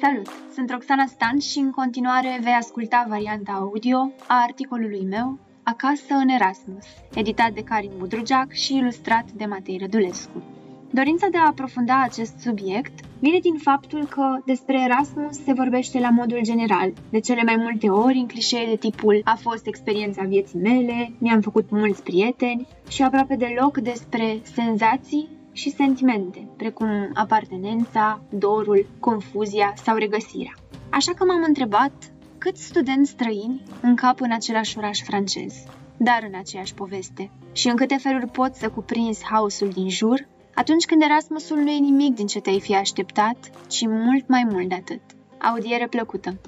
Salut! Sunt Roxana Stan și în continuare vei asculta varianta audio a articolului meu Acasă în Erasmus, editat de Karin Budrujac și ilustrat de Matei Rădulescu. Dorința de a aprofunda acest subiect vine din faptul că despre Erasmus se vorbește la modul general, de cele mai multe ori în clișee de tipul a fost experiența vieții mele, mi-am făcut mulți prieteni și aproape deloc despre senzații și sentimente, precum apartenența, dorul, confuzia sau regăsirea. Așa că m-am întrebat câți studenți străini încap în același oraș francez, dar în aceeași poveste, și în câte feluri poți să cuprinzi haosul din jur, atunci când Erasmusul nu e nimic din ce te-ai fi așteptat, ci mult mai mult de atât. Audiere plăcută!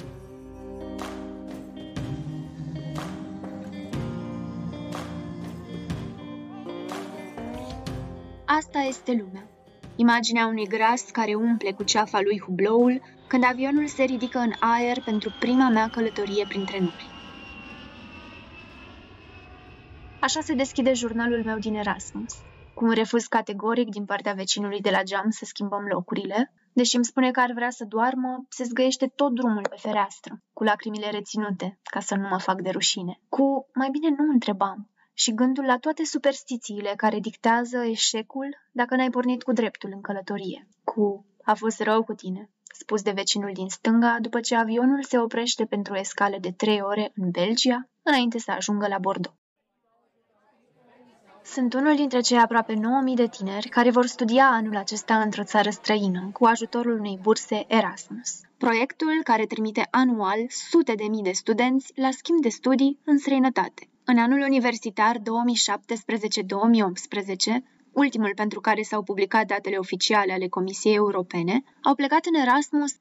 Asta este lumea. Imaginea unui gras care umple cu ceafa lui hubloul când avionul se ridică în aer pentru prima mea călătorie printre nori. Așa se deschide jurnalul meu din Erasmus, cu un refuz categoric din partea vecinului de la geam să schimbăm locurile, deși îmi spune că ar vrea să doarmă, se zgăiește tot drumul pe fereastră, cu lacrimile reținute, ca să nu mă fac de rușine. Cu, mai bine nu întrebam, și gândul la toate superstițiile care dictează eșecul dacă n-ai pornit cu dreptul în călătorie. Cu a fost rău cu tine, spus de vecinul din stânga după ce avionul se oprește pentru o escală de trei ore în Belgia, înainte să ajungă la Bordeaux. Sunt unul dintre cei aproape 9.000 de tineri care vor studia anul acesta într-o țară străină, cu ajutorul unei burse Erasmus. Proiectul care trimite anual sute de mii de studenți la schimb de studii în străinătate. În anul universitar 2017-2018, ultimul pentru care s-au publicat datele oficiale ale Comisiei Europene, au plecat în Erasmus 310.000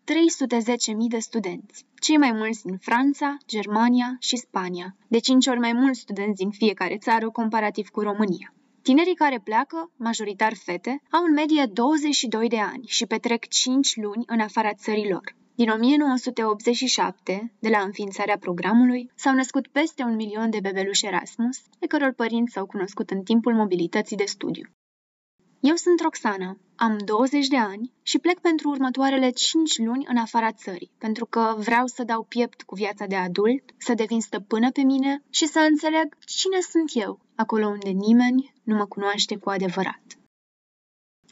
de studenți, cei mai mulți din Franța, Germania și Spania, de 5 ori mai mulți studenți din fiecare țară comparativ cu România. Tinerii care pleacă, majoritar fete, au în medie 22 de ani și petrec 5 luni în afara țărilor. Din 1987, de la înființarea programului, s-au născut peste un milion de bebeluși Erasmus, de căror părinți s-au cunoscut în timpul mobilității de studiu. Eu sunt Roxana, am 20 de ani și plec pentru următoarele 5 luni în afara țării, pentru că vreau să dau piept cu viața de adult, să devin stăpână pe mine și să înțeleg cine sunt eu, acolo unde nimeni nu mă cunoaște cu adevărat.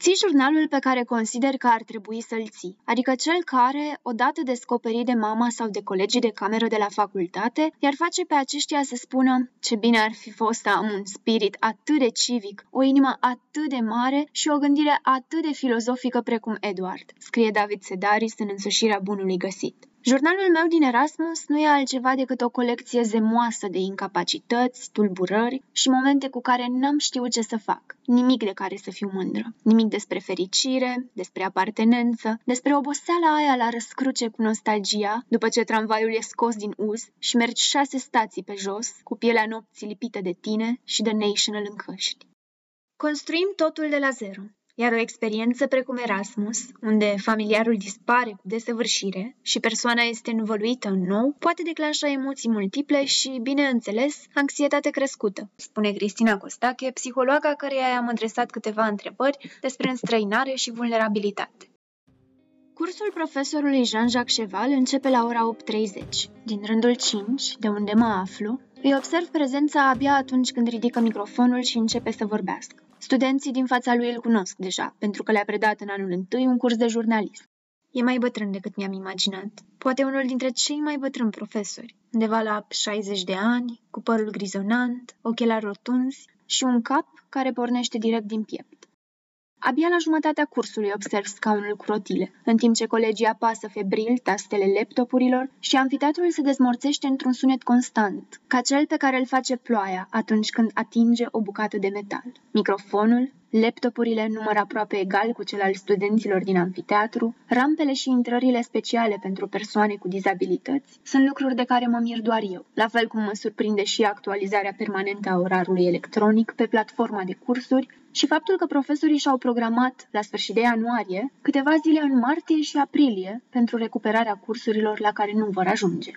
Ții jurnalul pe care consider că ar trebui să-l ții, adică cel care, odată descoperit de mama sau de colegii de cameră de la facultate, iar face pe aceștia să spună ce bine ar fi fost să am un spirit atât de civic, o inimă atât de mare și o gândire atât de filozofică precum Edward, scrie David Sedaris în însușirea bunului găsit. Jurnalul meu din Erasmus nu e altceva decât o colecție zemoasă de incapacități, tulburări și momente cu care n-am știut ce să fac. Nimic de care să fiu mândră. Nimic despre fericire, despre apartenență, despre oboseala aia la răscruce cu nostalgia, după ce tramvaiul e scos din uz și mergi șase stații pe jos, cu pielea nopții lipită de tine și de National în căști. Construim totul de la zero iar o experiență precum Erasmus, unde familiarul dispare cu desăvârșire și persoana este învăluită în nou, poate declanșa emoții multiple și, bineînțeles, anxietate crescută, spune Cristina Costache, psihologa căreia i-am adresat câteva întrebări despre înstrăinare și vulnerabilitate. Cursul profesorului Jean-Jacques Cheval începe la ora 8.30. Din rândul 5, de unde mă aflu, îi observ prezența abia atunci când ridică microfonul și începe să vorbească. Studenții din fața lui îl cunosc deja, pentru că le-a predat în anul întâi un curs de jurnalism. E mai bătrân decât mi-am imaginat. Poate unul dintre cei mai bătrâni profesori, undeva la 60 de ani, cu părul grizonant, ochelari rotunzi și un cap care pornește direct din piept. Abia la jumătatea cursului observ scaunul cu rotile, în timp ce colegii apasă febril tastele laptopurilor și amfiteatrul se dezmorțește într-un sunet constant, ca cel pe care îl face ploaia atunci când atinge o bucată de metal. Microfonul, laptopurile număr aproape egal cu cel al studenților din amfiteatru, rampele și intrările speciale pentru persoane cu dizabilități sunt lucruri de care mă mir doar eu, la fel cum mă surprinde și actualizarea permanentă a orarului electronic pe platforma de cursuri și faptul că profesorii și-au programat, la sfârșit de ianuarie, câteva zile în martie și aprilie pentru recuperarea cursurilor la care nu vor ajunge.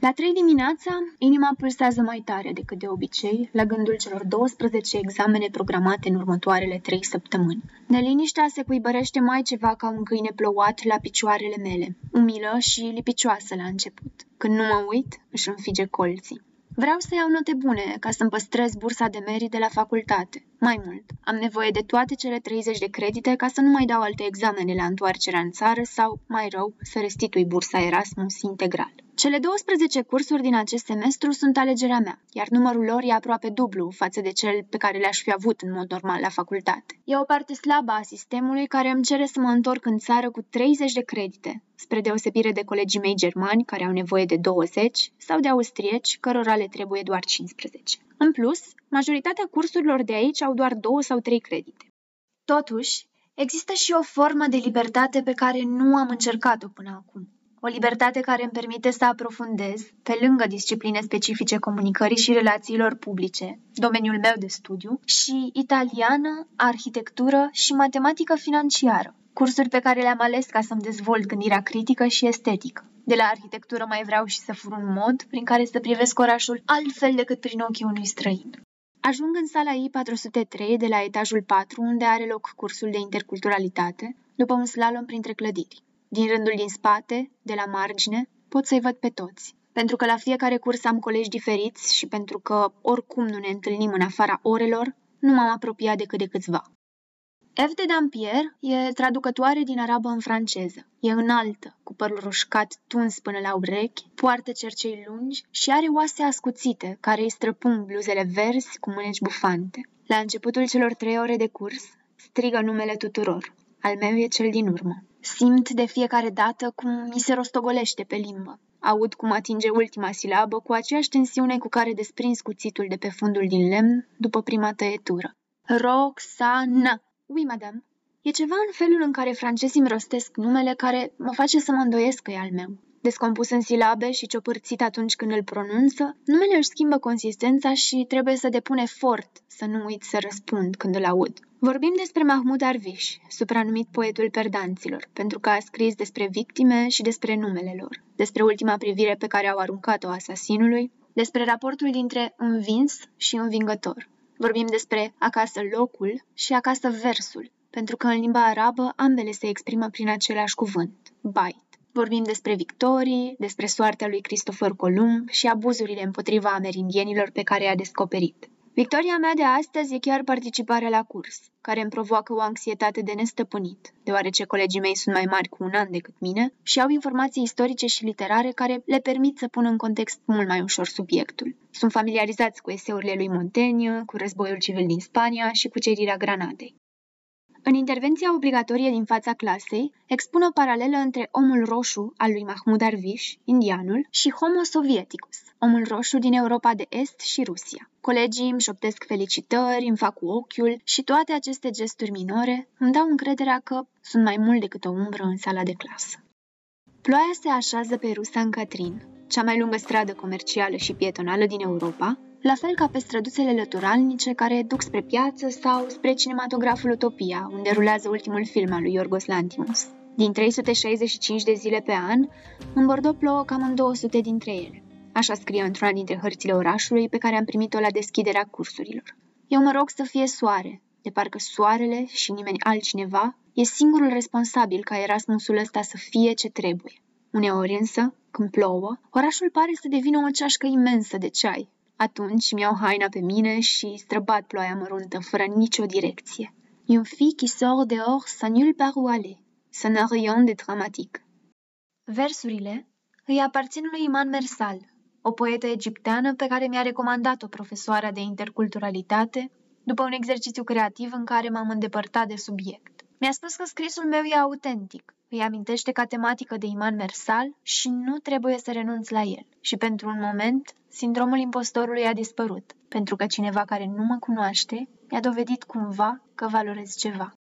La trei dimineața, inima pulsează mai tare decât de obicei, la gândul celor 12 examene programate în următoarele trei săptămâni. Neliniștea se cuibărește mai ceva ca un câine plouat la picioarele mele, umilă și lipicioasă la început. Când nu mă uit, își înfige colții. Vreau să iau note bune ca să-mi păstrez bursa de merit de la facultate. Mai mult, am nevoie de toate cele 30 de credite ca să nu mai dau alte examene la întoarcerea în țară sau, mai rău, să restitui bursa Erasmus integral. Cele 12 cursuri din acest semestru sunt alegerea mea, iar numărul lor e aproape dublu față de cel pe care le-aș fi avut în mod normal la facultate. E o parte slabă a sistemului care îmi cere să mă întorc în țară cu 30 de credite, spre deosebire de colegii mei germani care au nevoie de 20 sau de austrieci cărora le trebuie doar 15. În plus, majoritatea cursurilor de aici au doar 2 sau 3 credite. Totuși, există și o formă de libertate pe care nu am încercat-o până acum o libertate care îmi permite să aprofundez, pe lângă discipline specifice comunicării și relațiilor publice, domeniul meu de studiu, și italiană, arhitectură și matematică financiară, cursuri pe care le-am ales ca să-mi dezvolt gândirea critică și estetică. De la arhitectură mai vreau și să fur un mod prin care să privesc orașul altfel decât prin ochii unui străin. Ajung în sala I403 de la etajul 4, unde are loc cursul de interculturalitate, după un slalom printre clădiri. Din rândul din spate, de la margine, pot să-i văd pe toți. Pentru că la fiecare curs am colegi diferiți și pentru că oricum nu ne întâlnim în afara orelor, nu m-am apropiat decât de câțiva. F. de Dampier e traducătoare din arabă în franceză. E înaltă, cu părul roșcat tuns până la urechi, poartă cercei lungi și are oase ascuțite, care îi străpung bluzele verzi cu mâneci bufante. La începutul celor trei ore de curs, strigă numele tuturor. Al meu e cel din urmă. Simt de fiecare dată cum mi se rostogolește pe limbă. Aud cum atinge ultima silabă cu aceeași tensiune cu care desprins cuțitul de pe fundul din lemn după prima tăietură. Roxana! Oui, madame. E ceva în felul în care francezii îmi rostesc numele care mă face să mă îndoiesc că e al meu. Descompus în silabe și ciopărțit atunci când îl pronunță, numele își schimbă consistența și trebuie să depun efort să nu uit să răspund când îl aud. Vorbim despre Mahmud Arvish, supranumit poetul perdanților, pentru că a scris despre victime și despre numele lor, despre ultima privire pe care au aruncat-o asasinului, despre raportul dintre învins și învingător. Vorbim despre acasă locul și acasă versul, pentru că în limba arabă ambele se exprimă prin același cuvânt, bait. Vorbim despre victorii, despre soarta lui Cristofor Columb și abuzurile împotriva amerindienilor pe care i-a descoperit. Victoria mea de astăzi e chiar participarea la curs, care îmi provoacă o anxietate de nestăpânit, deoarece colegii mei sunt mai mari cu un an decât mine și au informații istorice și literare care le permit să pună în context mult mai ușor subiectul. Sunt familiarizați cu eseurile lui Montaigne, cu războiul civil din Spania și cu cerirea Granadei. În intervenția obligatorie din fața clasei, expun o paralelă între omul roșu al lui Mahmud Arvish, indianul, și Homo sovieticus, omul roșu din Europa de Est și Rusia. Colegii îmi șoptesc felicitări, îmi fac cu ochiul și toate aceste gesturi minore îmi dau încrederea că sunt mai mult decât o umbră în sala de clasă. Ploaia se așează pe Rusan Catrin, cea mai lungă stradă comercială și pietonală din Europa, la fel ca pe străduțele lăturalnice care duc spre piață sau spre cinematograful Utopia, unde rulează ultimul film al lui Yorgos Lantimos. Din 365 de zile pe an, în Bordeaux plouă cam în 200 dintre ele. Așa scrie într-una dintre hărțile orașului pe care am primit-o la deschiderea cursurilor. Eu mă rog să fie soare, de parcă soarele și nimeni altcineva e singurul responsabil ca Erasmusul ăsta să fie ce trebuie. Uneori însă, când plouă, orașul pare să devină o ceașcă imensă de ceai, atunci mi-au haina pe mine și străbat ploaia măruntă, fără nicio direcție. Un fille qui sort dehors sans nulle part où aller. Ça n'a rien de dramatique. Versurile îi aparțin lui Iman Mersal, o poetă egipteană pe care mi-a recomandat-o profesoara de interculturalitate după un exercițiu creativ în care m-am îndepărtat de subiect. Mi-a spus că scrisul meu e autentic, îi amintește ca tematică de Iman Mersal și nu trebuie să renunț la el. Și pentru un moment, sindromul impostorului a dispărut, pentru că cineva care nu mă cunoaște mi-a dovedit cumva că valorez ceva.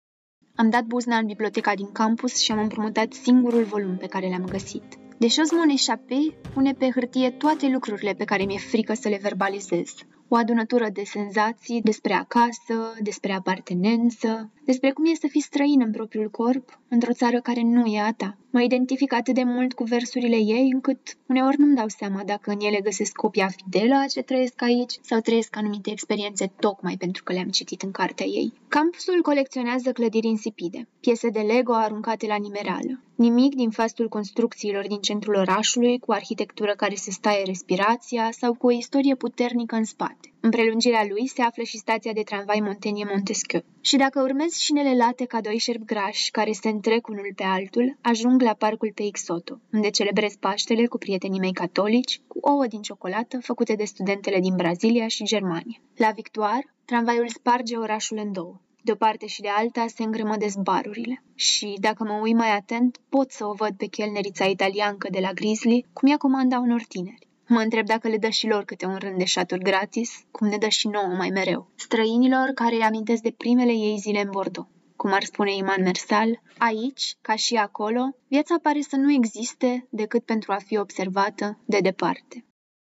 Am dat buzna în biblioteca din campus și am împrumutat singurul volum pe care l-am găsit. De choses mon échappé pune pe hârtie toate lucrurile pe care mi-e frică să le verbalizez o adunătură de senzații despre acasă, despre apartenență, despre cum e să fii străin în propriul corp, într-o țară care nu e a ta. Mă Mă identific atât de mult cu versurile ei încât uneori nu-mi dau seama dacă în ele găsesc copia fidelă a ce trăiesc aici sau trăiesc anumite experiențe tocmai pentru că le-am citit în cartea ei. Campusul colecționează clădiri insipide, piese de Lego aruncate la nimereală, Nimic din fastul construcțiilor din centrul orașului, cu arhitectură care se staie respirația sau cu o istorie puternică în spate. În prelungirea lui se află și stația de tramvai Montenie Montesquieu. Și dacă urmezi șinele late ca doi șerpi grași care se întrec unul pe altul, ajung la parcul Peixoto, unde celebrez Paștele cu prietenii mei catolici, cu ouă din ciocolată făcute de studentele din Brazilia și Germania. La Victoire, tramvaiul sparge orașul în două. De o parte și de alta se îngrămădesc barurile. Și, dacă mă uit mai atent, pot să o văd pe chelnerița italiancă de la Grizzly, cum ea comanda unor tineri. Mă întreb dacă le dă și lor câte un rând de șaturi gratis, cum ne dă și nouă mai mereu. Străinilor care îi amintesc de primele ei zile în Bordeaux. Cum ar spune Iman Mersal, aici, ca și acolo, viața pare să nu existe decât pentru a fi observată de departe.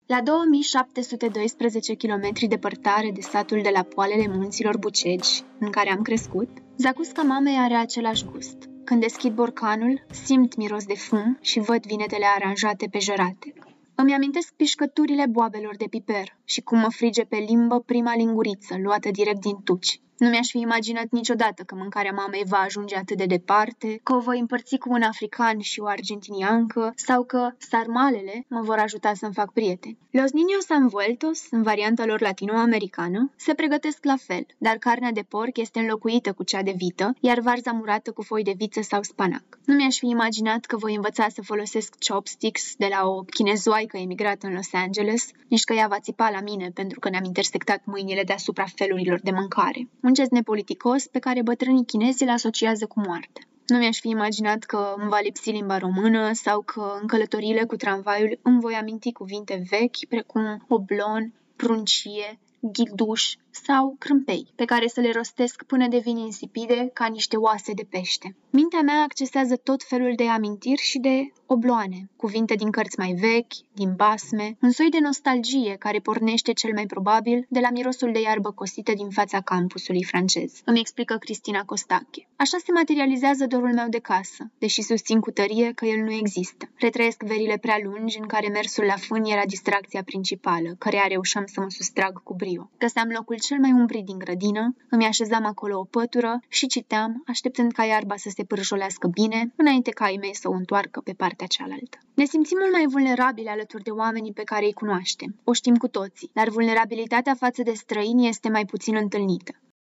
La 2712 km departare de satul de la poalele munților Bucegi, în care am crescut, zacusca mamei are același gust. Când deschid borcanul, simt miros de fum și văd vinetele aranjate pe jărate. Îmi amintesc pișcăturile boabelor de piper și cum mă frige pe limbă prima linguriță, luată direct din tuci. Nu mi-aș fi imaginat niciodată că mâncarea mamei va ajunge atât de departe, că o voi împărți cu un african și o argentiniancă sau că sarmalele mă vor ajuta să-mi fac prieteni. Los niños envueltos, în varianta lor latinoamericană, se pregătesc la fel, dar carnea de porc este înlocuită cu cea de vită, iar varza murată cu foi de viță sau spanac. Nu mi-aș fi imaginat că voi învăța să folosesc chopsticks de la o chinezoaică emigrată în Los Angeles, nici că ea va țipa la mine pentru că ne-am intersectat mâinile deasupra felurilor de mâncare un gest nepoliticos pe care bătrânii chinezi îl asociază cu moarte. Nu mi-aș fi imaginat că îmi va lipsi limba română sau că în călătoriile cu tramvaiul îmi voi aminti cuvinte vechi precum oblon, pruncie, ghilduș sau crâmpei, pe care să le rostesc până devin insipide ca niște oase de pește. Mintea mea accesează tot felul de amintiri și de obloane, cuvinte din cărți mai vechi, din basme, un soi de nostalgie care pornește cel mai probabil de la mirosul de iarbă cosită din fața campusului francez. Îmi explică Cristina Costache. Așa se materializează dorul meu de casă, deși susțin cu tărie că el nu există. Retrăiesc verile prea lungi în care mersul la fân era distracția principală, care reușeam să mă sustrag cu brio. Găseam locul cel mai umbrit din grădină, îmi așezam acolo o pătură și citeam, așteptând ca iarba să se pârjolească bine, înainte ca ai mei să o întoarcă pe partea cealaltă. Ne simțim mult mai vulnerabili alături de oamenii pe care îi cunoaștem. O știm cu toții, dar vulnerabilitatea față de străini este mai puțin întâlnită.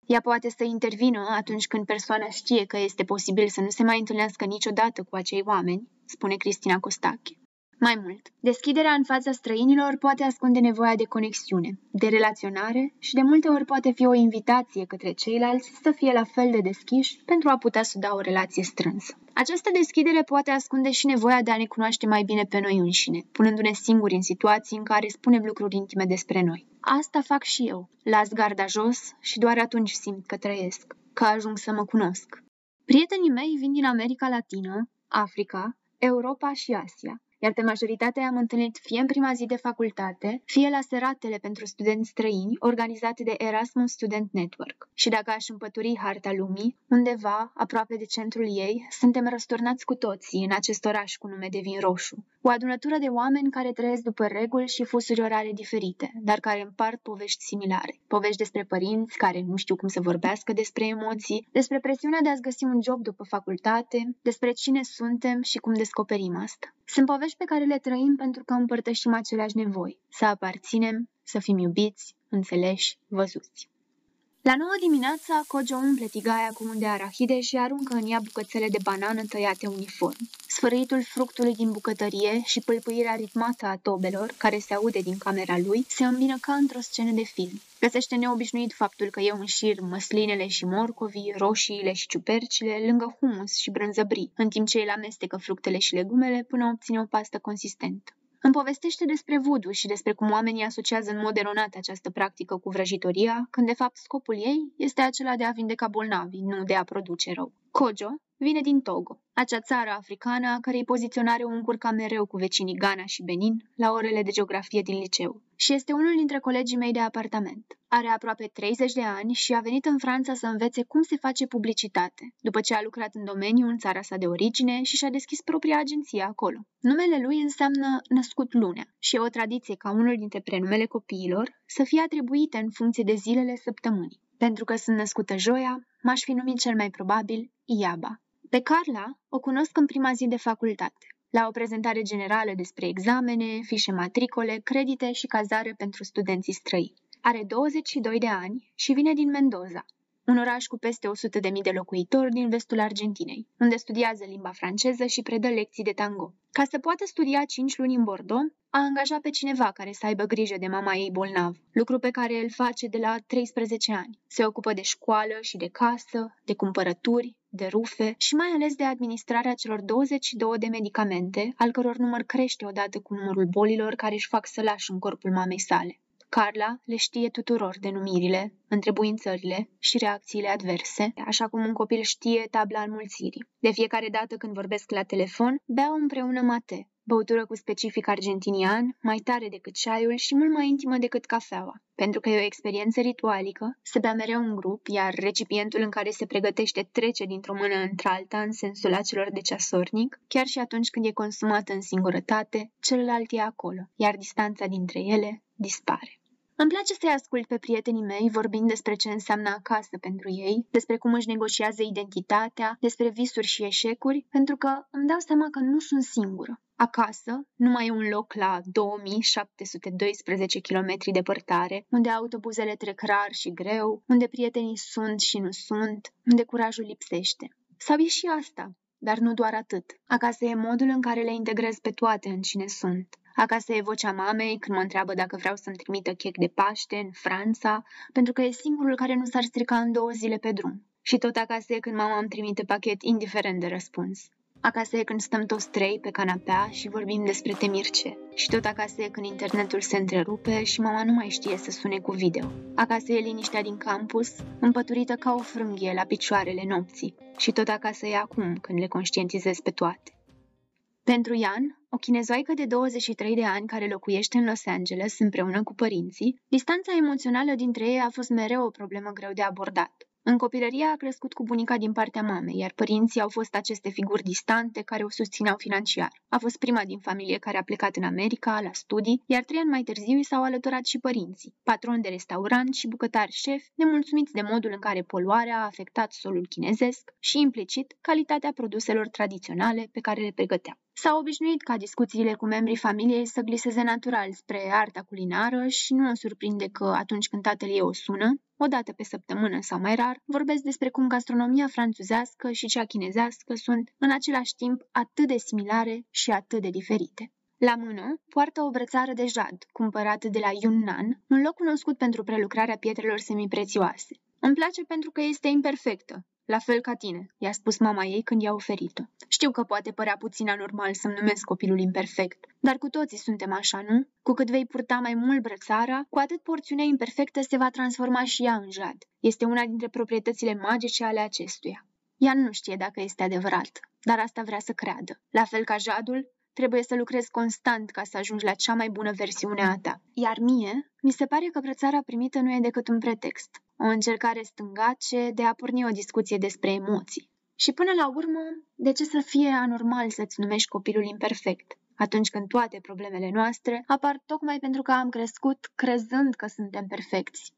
Ea poate să intervină atunci când persoana știe că este posibil să nu se mai întâlnească niciodată cu acei oameni, spune Cristina Costache. Mai mult, deschiderea în fața străinilor poate ascunde nevoia de conexiune, de relaționare și de multe ori poate fi o invitație către ceilalți să fie la fel de deschiși pentru a putea suda o relație strânsă. Această deschidere poate ascunde și nevoia de a ne cunoaște mai bine pe noi înșine, punându-ne singuri în situații în care spunem lucruri intime despre noi. Asta fac și eu. Las garda jos și doar atunci simt că trăiesc, că ajung să mă cunosc. Prietenii mei vin din America Latină, Africa, Europa și Asia iar pe majoritatea am întâlnit fie în prima zi de facultate, fie la seratele pentru studenți străini organizate de Erasmus Student Network. Și dacă aș împături harta lumii, undeva, aproape de centrul ei, suntem răsturnați cu toții în acest oraș cu nume de vin roșu. O adunătură de oameni care trăiesc după reguli și fusuri orare diferite, dar care împart povești similare. Povești despre părinți care nu știu cum să vorbească despre emoții, despre presiunea de a-ți găsi un job după facultate, despre cine suntem și cum descoperim asta. Sunt povești pe care le trăim pentru că împărtășim aceleași nevoi, să aparținem, să fim iubiți, înțeleși, văzuți. La nouă dimineața, Kojo umple tigaia cu unde arahide și aruncă în ea bucățele de banană tăiate uniform. Sfărâitul fructului din bucătărie și pâlpâirea ritmată a tobelor, care se aude din camera lui, se îmbină ca într-o scenă de film. Găsește neobișnuit faptul că eu înșir măslinele și morcovii, roșiile și ciupercile lângă humus și brânzăbrii, în timp ce el amestecă fructele și legumele până obține o pastă consistentă. Îmi povestește despre vudu și despre cum oamenii asociază în mod eronat această practică cu vrăjitoria, când de fapt scopul ei este acela de a vindeca bolnavi, nu de a produce rău. Kojo vine din Togo, acea țară africană a cărei poziționare o încurca mereu cu vecinii Ghana și Benin la orele de geografie din liceu. Și este unul dintre colegii mei de apartament. Are aproape 30 de ani și a venit în Franța să învețe cum se face publicitate, după ce a lucrat în domeniu în țara sa de origine și și-a deschis propria agenție acolo. Numele lui înseamnă născut lunea și e o tradiție ca unul dintre prenumele copiilor să fie atribuite în funcție de zilele săptămânii. Pentru că sunt născută joia, m-aș fi numit cel mai probabil Iaba. Pe Carla o cunosc în prima zi de facultate, la o prezentare generală despre examene, fișe matricole, credite și cazare pentru studenții străini. Are 22 de ani și vine din Mendoza, un oraș cu peste 100.000 de locuitori din vestul Argentinei, unde studiază limba franceză și predă lecții de tango. Ca să poată studia 5 luni în Bordeaux, a angajat pe cineva care să aibă grijă de mama ei bolnav, lucru pe care îl face de la 13 ani. Se ocupă de școală și de casă, de cumpărături, de rufe și mai ales de administrarea celor 22 de medicamente, al căror număr crește odată cu numărul bolilor care își fac sălaș în corpul mamei sale. Carla le știe tuturor denumirile, întrebuințările și reacțiile adverse, așa cum un copil știe tabla înmulțirii. De fiecare dată când vorbesc la telefon, beau împreună mate, băutură cu specific argentinian, mai tare decât ceaiul și mult mai intimă decât cafeaua. Pentru că e o experiență ritualică, se bea mereu în grup, iar recipientul în care se pregătește trece dintr-o mână într-alta în sensul acelor de ceasornic, chiar și atunci când e consumată în singurătate, celălalt e acolo, iar distanța dintre ele dispare. Îmi place să-i ascult pe prietenii mei vorbind despre ce înseamnă acasă pentru ei, despre cum își negociază identitatea, despre visuri și eșecuri, pentru că îmi dau seama că nu sunt singură. Acasă nu mai e un loc la 2712 km departare, unde autobuzele trec rar și greu, unde prietenii sunt și nu sunt, unde curajul lipsește. Sau e și asta, dar nu doar atât. Acasă e modul în care le integrez pe toate în cine sunt. Acasă e vocea mamei când mă întreabă dacă vreau să-mi trimită chec de Paște în Franța, pentru că e singurul care nu s-ar strica în două zile pe drum. Și tot acasă e când mama îmi trimite pachet indiferent de răspuns. Acasă e când stăm toți trei pe canapea și vorbim despre temirce. Și tot acasă e când internetul se întrerupe și mama nu mai știe să sune cu video. Acasă e liniștea din campus, împăturită ca o frânghie la picioarele nopții. Și tot acasă e acum când le conștientizez pe toate. Pentru Ian, o chinezoaică de 23 de ani care locuiește în Los Angeles împreună cu părinții, distanța emoțională dintre ei a fost mereu o problemă greu de abordat. În copilărie a crescut cu bunica din partea mamei, iar părinții au fost aceste figuri distante care o susțineau financiar. A fost prima din familie care a plecat în America la studii, iar trei ani mai târziu i s-au alăturat și părinții, patron de restaurant și bucătari șef, nemulțumiți de modul în care poluarea a afectat solul chinezesc și implicit calitatea produselor tradiționale pe care le pregăteau. S-a obișnuit ca discuțiile cu membrii familiei să gliseze natural spre arta culinară și nu o surprinde că atunci când tatăl ei o sună, o dată pe săptămână sau mai rar, vorbesc despre cum gastronomia franțuzească și cea chinezească sunt în același timp atât de similare și atât de diferite. La mână poartă o brățară de jad, cumpărată de la Yunnan, un loc cunoscut pentru prelucrarea pietrelor semiprețioase. Îmi place pentru că este imperfectă, la fel ca tine, i-a spus mama ei când i-a oferit-o. Știu că poate părea puțin anormal să-mi numesc copilul imperfect, dar cu toții suntem așa, nu? Cu cât vei purta mai mult brățara, cu atât porțiunea imperfectă se va transforma și ea în jad. Este una dintre proprietățile magice ale acestuia. Ea nu știe dacă este adevărat, dar asta vrea să creadă. La fel ca jadul, trebuie să lucrezi constant ca să ajungi la cea mai bună versiune a ta. Iar mie, mi se pare că brățara primită nu e decât un pretext, o încercare stângace de a porni o discuție despre emoții. Și până la urmă, de ce să fie anormal să-ți numești copilul imperfect? atunci când toate problemele noastre apar tocmai pentru că am crescut crezând că suntem perfecți.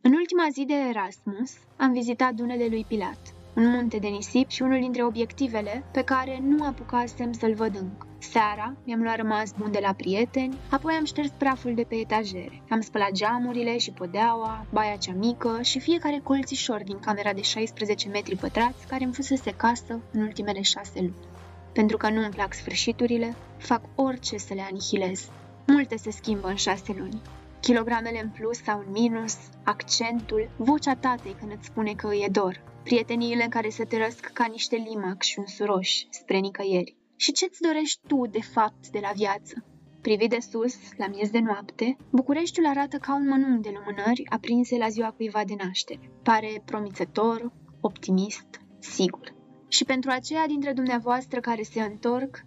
În ultima zi de Erasmus, am vizitat dunele lui Pilat, un munte de nisip și unul dintre obiectivele pe care nu apucasem să-l văd încă. Seara mi-am luat rămas bun de la prieteni, apoi am șters praful de pe etajere. Am spălat geamurile și podeaua, baia cea mică și fiecare colțișor din camera de 16 metri pătrați care îmi fusese casă în ultimele șase luni. Pentru că nu îmi plac sfârșiturile, fac orice să le anihilez. Multe se schimbă în șase luni. Kilogramele în plus sau în minus, accentul, vocea tatei când îți spune că îi e dor, prieteniile care se tărăsc ca niște limac și un suroși spre nicăieri. Și ce-ți dorești tu, de fapt, de la viață? Privit de sus, la miez de noapte, Bucureștiul arată ca un mănânc de lumânări aprinse la ziua cuiva de naștere. Pare promițător, optimist, sigur. Și pentru aceia dintre dumneavoastră care se întorc,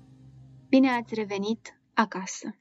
bine ați revenit acasă.